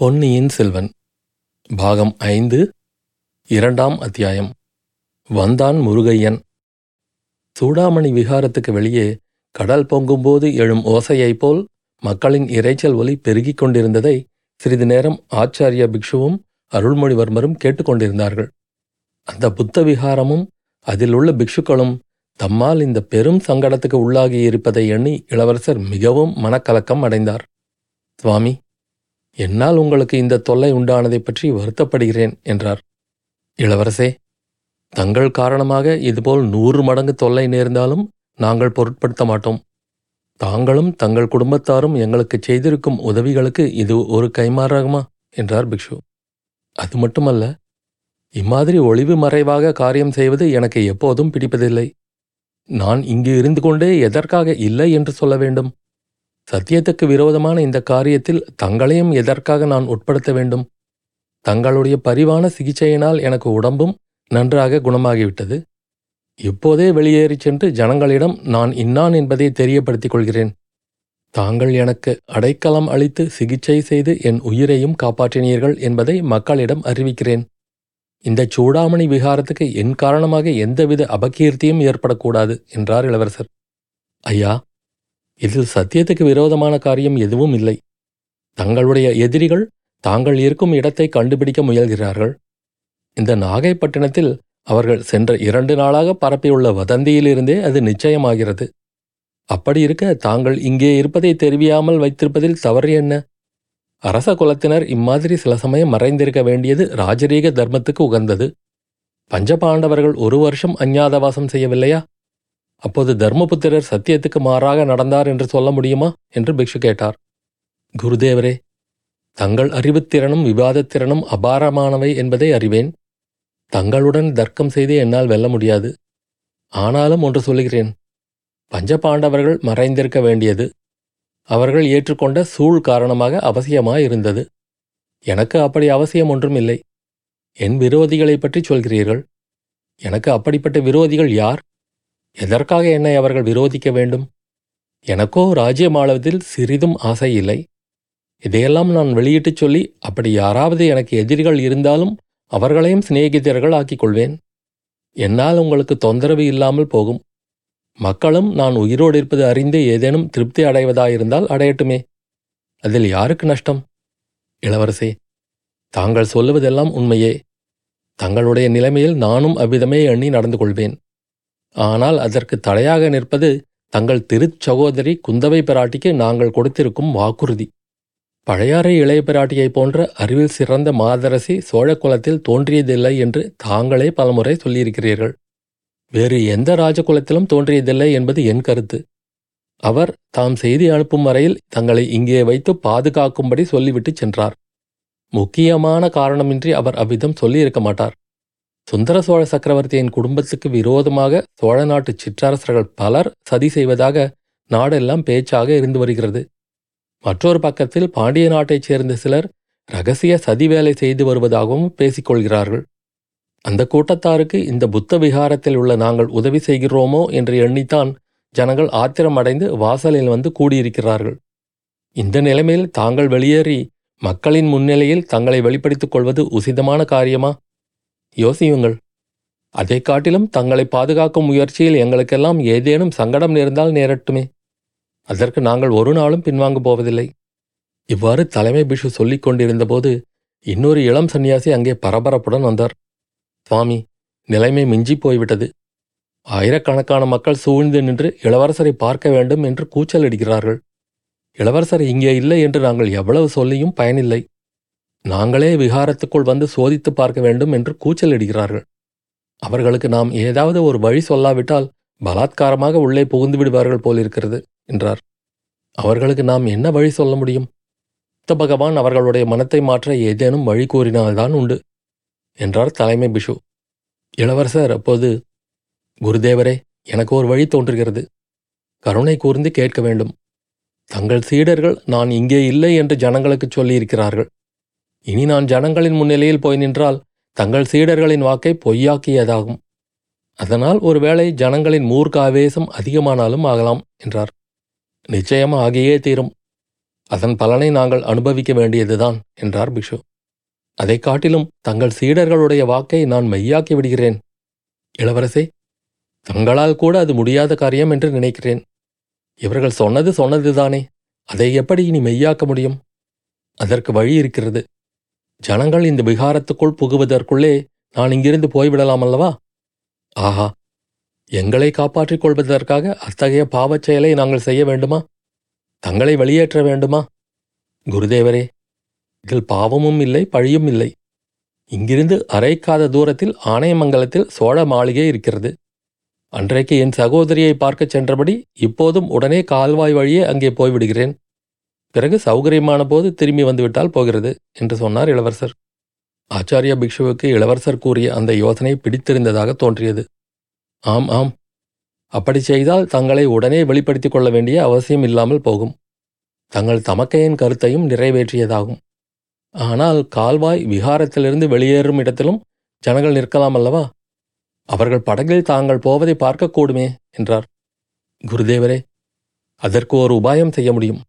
பொன்னியின் செல்வன். பாகம் ஐந்து இரண்டாம் அத்தியாயம். வந்தான் முருகையன். சூடாமணி விகாரத்துக்கு வெளியே கடல் பொங்கும்போது எழும் ஓசையைப் போல் மக்களின் இரைச்சல் ஒலி பெருகிக் கொண்டிருந்ததை சிறிது நேரம் ஆச்சாரிய பிக்ஷுவும் அருள்மொழிவர்மரும் கேட்டுக்கொண்டிருந்தார்கள் அந்த புத்த விகாரமும் அதில் உள்ள பிக்ஷுக்களும் தம்மால் இந்த பெரும் சங்கடத்துக்கு உள்ளாகி இருப்பதை எண்ணி இளவரசர் மிகவும் மனக்கலக்கம் அடைந்தார். சுவாமி என்னால் உங்களுக்கு இந்த தொல்லை உண்டானதைப் பற்றி வருத்தப்படுகிறேன் என்றார். இளவரசே தங்கள் காரணமாக இதுபோல் நூறு மடங்கு தொல்லை நேர்ந்தாலும் நாங்கள் பொருட்படுத்த மாட்டோம். தாங்களும் தங்கள் குடும்பத்தாரும் எங்களுக்கு செய்திருக்கும் உதவிகளுக்கு இது ஒரு கைமாறாகுமா என்றார் பிக்ஷு. அது மட்டுமல்ல இம்மாதிரி ஒளிவு மறைவாக காரியம் செய்வது எனக்கு எப்போதும் பிடிப்பதில்லை. நான் இங்கு இருந்து கொண்டே எதற்காக இல்லை என்று சொல்ல வேண்டும்? சத்தியத்துக்கு விரோதமான இந்த காரியத்தில் தங்களையும் எதற்காக நான் உட்படுத்த வேண்டும்? தங்களுடைய பரிவான சிகிச்சையினால் எனக்கு உடம்பும் நன்றாக குணமாகிவிட்டது. இப்போதே வெளியேறிச் சென்று ஜனங்களிடம் நான் இன்னான் என்பதை தெரியப்படுத்திக் கொள்கிறேன். தாங்கள் எனக்கு அடைக்கலம் அளித்து சிகிச்சை செய்து என் உயிரையும் காப்பாற்றினீர்கள் என்பதை மக்களிடம் அறிவிக்கிறேன். இந்த சூடாமணி விகாரத்துக்கு என் காரணமாக எந்தவித அபகீர்த்தியும் ஏற்படக்கூடாது என்றார் இளவரசர். ஐயா இதில் சத்தியத்துக்கு விரோதமான காரியம் எதுவும் இல்லை. தங்களுடைய எதிரிகள் தாங்கள் இருக்கும் இடத்தை கண்டுபிடிக்க முயல்கிறார்கள். இந்த நாகைப்பட்டினத்தில் அவர்கள் சென்ற இரண்டு நாளாக பரப்பியுள்ள வதந்தியிலிருந்தே அது நிச்சயமாகிறது. அப்படி இருக்க தாங்கள் இங்கே இருப்பதை தெரிவியாமல் வைத்திருப்பதில் தவறு என்ன? அரச குலத்தினர் இம்மாதிரி சில சமயம் மறைந்திருக்க வேண்டியது ராஜரீக தர்மத்துக்கு உகந்தது. பஞ்சபாண்டவர்கள் ஒரு வருஷம் அஞ்ஞாதவாசம் செய்யவில்லையா? அப்போது தர்மபுத்திரர் சத்தியத்துக்கு மாறாக நடந்தார் என்று சொல்ல முடியுமா? என்று பிக்ஷு கேட்டார். குருதேவரே தங்கள் அறிவுத்திறனும் விவாதத்திறனும் அபாரமானவை என்பதை அறிவேன். தங்களுடன் தர்க்கம் செய்து என்னால் வெல்ல முடியாது. ஆனாலும் ஒன்று சொல்லுகிறேன். பஞ்சபாண்டவர்கள் மறைந்திருக்க வேண்டியது. அவர்கள் ஏற்றுக்கொண்ட சூழ் காரணமாக அவசியமாயிருந்தது. எனக்கு அப்படி அவசியம் ஒன்றும் இல்லை. என் விரோதிகளைப் பற்றி சொல்கிறீர்கள். எனக்கு அப்படிப்பட்ட விரோதிகள் யார்? எதற்காக என்னை அவர்கள் விரோதிக்க வேண்டும்? எனக்கோ ராஜ்யமாளவதில் சிறிதும் ஆசை இல்லை. இதையெல்லாம் நான் வெளியிட்டுச் சொல்லி அப்படி யாராவது எனக்கு எதிரிகள் இருந்தாலும் அவர்களையும் சிநேகிதர்கள் ஆக்கிக் கொள்வேன் என்னால் உங்களுக்கு தொந்தரவு இல்லாமல் போகும். மக்களும் நான் உயிரோடு இருப்பது அறிந்து ஏதேனும் திருப்தி அடைவதாயிருந்தால் அடையட்டுமே. அதில் யாருக்கு நஷ்டம்? இளவரசே தாங்கள் சொல்லுவதெல்லாம் உண்மையே. தங்களுடைய நிலைமையில் நானும் அவ்விதமே எண்ணி நடந்து கொள்வேன் ஆனால் அதற்கு தடையாக நிற்பது தங்கள் திருச்சகோதரி குந்தவை பிராட்டிக்கு நாங்கள் கொடுத்திருக்கும் வாக்குறுதி. பழையாறை இளைய பிராட்டியைப் போன்ற அறிவில் சிறந்த மாதரசி சோழக்குலத்தில் தோன்றியதில்லை என்று தாங்களே பலமுறை சொல்லியிருக்கிறீர்கள். வேறு எந்த ராஜகுலத்திலும் தோன்றியதில்லை என்பது என் கருத்து. அவர் தாம் செய்தி அனுப்பும் வரையில் தங்களை இங்கே வைத்து பாதுகாக்கும்படி சொல்லிவிட்டு சென்றார். முக்கியமான காரணமின்றி அவர் அவ்விதம் சொல்லியிருக்க மாட்டார். சுந்தர சோழ சக்கரவர்த்தியின் குடும்பத்துக்கு விரோதமாக சோழ நாட்டு சிற்றரசர்கள் பலர் சதி செய்வதாக நாடெல்லாம் பேச்சாக இருந்து வருகிறது. மற்றொரு பக்கத்தில் பாண்டிய நாட்டைச் சேர்ந்த சிலர் ரகசிய சதி வேலை செய்து வருவதாகவும் பேசிக்கொள்கிறார்கள் அந்த கூட்டத்தாருக்கு இந்த புத்த விகாரத்தில் உள்ள நாங்கள் உதவி செய்கிறோமோ என்று எண்ணித்தான் ஜனங்கள் ஆத்திரமடைந்து வாசலில் வந்து கூடியிருக்கிறார்கள். இந்த நிலைமையில் தாங்கள் வெளியேறி மக்களின் முன்னிலையில் தங்களை வெளிப்படுத்திக் கொள்வது உசிதமான காரியமா? யோசியுங்கள். அதைக் காட்டிலும் தங்களை பாதுகாக்கும் முயற்சியில் எங்களுக்கெல்லாம் ஏதேனும் சங்கடம் நேர்ந்தால் நேரட்டுமே. அதற்கு நாங்கள் ஒரு நாளும் பின்வாங்கப் போவதில்லை. இவ்வாறு தலைமை பிஷு சொல்லிக் கொண்டிருந்தபோது இன்னொரு இளம் சன்னியாசி அங்கே பரபரப்புடன் வந்தார். சுவாமி நிலைமை மிஞ்சி போய்விட்டது. ஆயிரக்கணக்கான மக்கள் சூழ்ந்து நின்று இளவரசரை பார்க்க வேண்டும் என்று கூச்சலிடுகிறார்கள். இளவரசர் இங்கே இல்லை என்று நாங்கள் எவ்வளவு சொல்லியும் பயனில்லை. நாங்களே விகாரத்துக்குள் வந்து சோதித்து பார்க்க வேண்டும் என்று கூச்சலிடுகிறார்கள். அவர்களுக்கு நாம் ஏதாவது ஒரு வழி சொல்லாவிட்டால் பலாத்காரமாக உள்ளே புகுந்து விடுவார்கள் போலிருக்கிறது என்றார். அவர்களுக்கு நாம் என்ன வழி சொல்ல முடியும்? புத்த பகவான் அவர்களுடைய மனத்தை மாற்ற ஏதேனும் வழி கூறினால்தான் உண்டு என்றார் தலைமை பிஷு இளவரசர் அப்போது குருதேவரே எனக்கு ஒரு வழி தோன்றுகிறது. கருணை கூர்ந்து கேட்க வேண்டும். தங்கள் சீடர்கள் நான் இங்கே இல்லை என்று ஜனங்களுக்கு சொல்லியிருக்கிறார்கள். இனி நான் ஜனங்களின் முன்னிலையில் போய் நின்றால் தங்கள் சீடர்களின் வாக்கை பொய்யாக்கியதாகும். அதனால் ஒருவேளை ஜனங்களின் மூர்க்காவேசம் அதிகமானாலும் ஆகலாம் என்றார். நிச்சயம் ஆகியே தீரும். அதன் பலனை நாங்கள் அனுபவிக்க வேண்டியதுதான் என்றார் பிக்ஷு. அதைக் காட்டிலும் தங்கள் சீடர்களுடைய வாக்கை நான் மெய்யாக்கி விடுகிறேன். இளவரசே தங்களால் கூட அது முடியாத காரியம் என்று நினைக்கிறேன். இவர்கள் சொன்னது சொன்னதுதானே அதை எப்படி இனி மெய்யாக்க முடியும்? அதற்கு வழி இருக்கிறது. ஜனங்கள் இந்த விகாரத்துக்குள் புகுவதற்குள்ளே நான் இங்கிருந்து போய்விடலாம் அல்லவா? ஆஹா எங்களை காப்பாற்றிக் கொள்வதற்காக அத்தகைய பாவச் செயலை நாங்கள் செய்ய வேண்டுமா? தங்களை வெளியேற்ற வேண்டுமா? குருதேவரே இதில் பாவமும் இல்லை பழியும் இல்லை. இங்கிருந்து அரைக்காத தூரத்தில் ஆணையமங்கலத்தில் சோழ மாளிகை இருக்கிறது. அன்றைக்கு என் சகோதரியை பார்க்கச் சென்றபடி இப்போதும் உடனே கால்வாய் வழியே அங்கே போய்விடுகிறேன். பிறகு சௌகரியமான போது திரும்பி வந்துவிட்டால் போகிறது என்று சொன்னார் இளவரசர். ஆச்சாரிய பிக்ஷுவுக்கு இளவரசர் கூறிய அந்த யோசனை பிடித்திருந்ததாக தோன்றியது. ஆம் ஆம். அப்படி செய்தால் தங்களை உடனே வெளிப்படுத்திக் கொள்ள வேண்டிய அவசியம் இல்லாமல் போகும். தங்கள் தமக்கையின் கருத்தையும் நிறைவேற்றியதாகும். ஆனால் கால்வாய் விகாரத்திலிருந்து வெளியேறும் இடத்திலும் ஜனங்கள் நிற்கலாம் அல்லவா? அவர்கள் படகில் தாங்கள் போவதை பார்க்கக்கூடுமே என்றார். குருதேவரே அதற்கு ஒரு உபாயம் செய்ய முடியும்.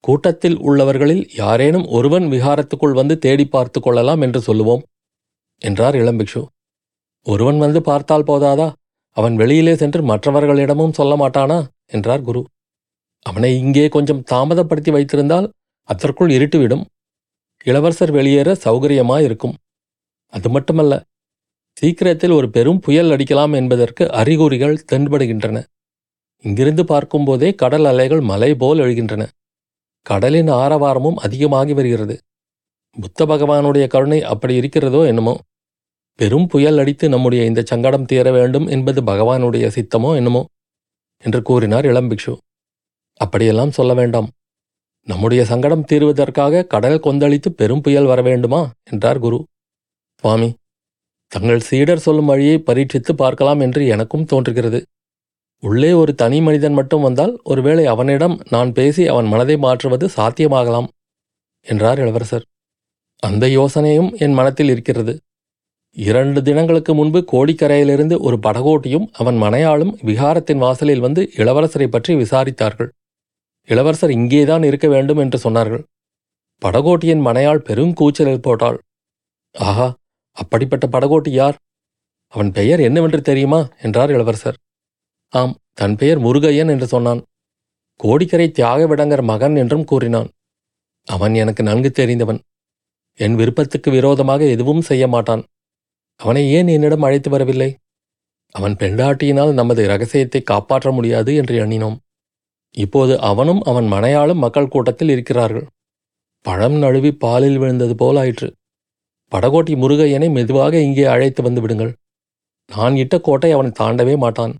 கூட்டத்தில் உள்ளவர்களில் யாரேனும் ஒருவன் விகாரத்துக்குள் வந்து தேடி பார்த்து கொள்ளலாம் என்று சொல்லுவோம் என்றார் இளம்பிக்ஷு ஒருவன் வந்து பார்த்தால் போதாதா? அவன் வெளியிலே சென்று மற்றவர்களிடமும் சொல்ல மாட்டானா? என்றார் குரு. அவனை இங்கே கொஞ்சம் தாமதப்படுத்தி வைத்திருந்தால் அதற்குள் இருட்டுவிடும். இளவரசர் வெளியேற சௌகரியமாயிருக்கும். அது மட்டுமல்ல சீக்கிரத்தில் ஒரு பெரும் புயல் அடிக்கலாம் என்பதற்கு அறிகுறிகள் தென்படுகின்றன. இங்கிருந்து பார்க்கும்போதே கடல் அலைகள் மலை போல் எழுகின்றன. கடலின் ஆரவாரமும் அதிகமாகி வருகிறது. புத்த பகவானுடைய கருணை அப்படி இருக்கிறதோ என்னமோ? பெரும் புயல் அடித்து நம்முடைய இந்த சங்கடம் தீர வேண்டும் என்பது பகவானுடைய சித்தமோ என்னமோ? என்று கூறினார் இளம்பிக்ஷு அப்படியெல்லாம் சொல்ல வேண்டாம். நம்முடைய சங்கடம் தீர்வதற்காக கடல் கொந்தளித்து பெரும் புயல் வர வேண்டுமா? என்றார் குரு. சுவாமி தங்கள் சீடர் சொல்லும் வழியை பரீட்சித்து பார்க்கலாம் என்று எனக்கும் தோன்றுகிறது. உள்ளே ஒரு தனி மனிதன் மட்டும் வந்தால் ஒருவேளை அவனிடம் நான் பேசி அவன் மனதை மாற்றுவது சாத்தியமாகலாம் என்றார் இளவரசர். அந்த யோசனையும் என் மனத்தில் இருக்கிறது. இரண்டு தினங்களுக்கு முன்பு கோடிக்கரையிலிருந்து ஒரு படகோட்டியும் அவன் மனையாளும் விகாரத்தின் வாசலில் வந்து இளவரசரை பற்றி விசாரித்தார்கள். இளவரசர் இங்கேதான் இருக்க வேண்டும் என்று சொன்னார்கள். படகோட்டியின் மனையாள் பெருங்கூச்சலில் போட்டாள். ஆஹா அப்படிப்பட்ட படகோட்டி யார்? அவன் பெயர் என்னவென்று தெரியுமா? என்றார் இளவரசர். ஆம் தன் பெயர் முருகையன் என்று சொன்னான். கோடிக்கரை தியாகவிடங்கர் மகன் என்றும் கூறினான். அவன் எனக்கு நன்கு தெரிந்தவன். என் விருப்பத்துக்கு விரோதமாக எதுவும் செய்ய மாட்டான். அவனை ஏன் என்னிடம் அழைத்து வரவில்லை? அவன் பெண்டாட்டியினால் நமது ரகசியத்தை காப்பாற்ற முடியாது என்று எண்ணினோம். இப்போது அவனும் அவன் மனையாளும் மக்கள் கூட்டத்தில் இருக்கிறார்கள். பழம் நழுவி பாலில் விழுந்தது போலாயிற்று படகோட்டி முருகையனை மெதுவாக இங்கே அழைத்து வந்து விடுங்கள். நான் இட்ட கோட்டை அவன் தாண்டவே மாட்டான்.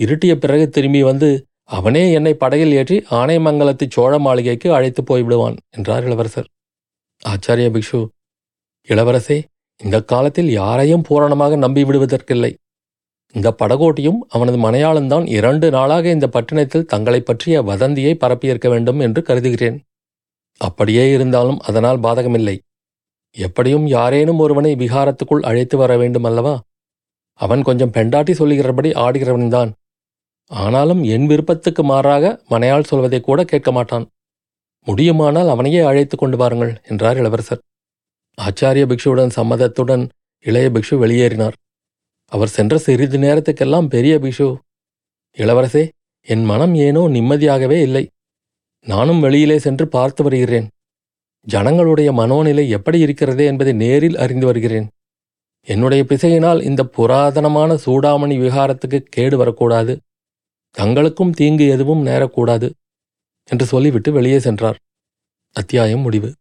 இருட்டிய பிறகு திரும்பி வந்து அவனே என்னை படகில் ஏற்றி ஆனைமங்கலத்து சோழ மாளிகைக்கு அழைத்து போய்விடுவான் என்றார் இளவரசர். ஆச்சாரிய பிக்ஷு இளவரசே இந்த காலத்தில் யாரையும் பூரணமாக நம்பி விடுவதற்கில்லை. இந்த படகோட்டியும் அவனது மனையாளன்தான் இரண்டு நாளாக இந்த பட்டினத்தில் தங்களைப் பற்றிய வதந்தியை பரப்பியிருக்க வேண்டும் என்று கருதுகிறேன். அப்படியே இருந்தாலும் அதனால் பாதகமில்லை. எப்படியும் யாரேனும் ஒருவனை விகாரத்துக்குள் அழைத்து வர வேண்டும் அல்லவா அவன் கொஞ்சம் பெண்டாட்டி சொல்லுகிறபடி ஆடுகிறவன்தான். ஆனாலும் என் விருப்பத்துக்கு மாறாக மனையாள் சொல்வதை கூட கேட்க மாட்டான். முடியுமானால் அவனையே அழைத்து கொண்டு வாருங்கள் என்றார் இளவரசர். ஆச்சாரிய பிக்ஷுவுடன் சம்மதத்துடன் இளைய பிக்ஷு வெளியேறினார். அவர் சென்ற சிறிது நேரத்துக்கெல்லாம் பெரிய பிக்ஷு. இளவரசே என் மனம் ஏனோ நிம்மதியாகவே இல்லை. நானும் வெளியிலே சென்று பார்த்து வருகிறேன். ஜனங்களுடைய மனோநிலை எப்படி இருக்கிறதே என்பதை நேரில் அறிந்து வருகிறேன். என்னுடைய பிசையினால் இந்த புராதனமான சூடாமணி விகாரத்துக்கு கேடு வரக்கூடாது. தங்களுக்கும் தீங்கு எதுவும் நேரக்கூடாது என்று சொல்லிவிட்டு வெளியே சென்றார். அத்தியாயம் முடிவு.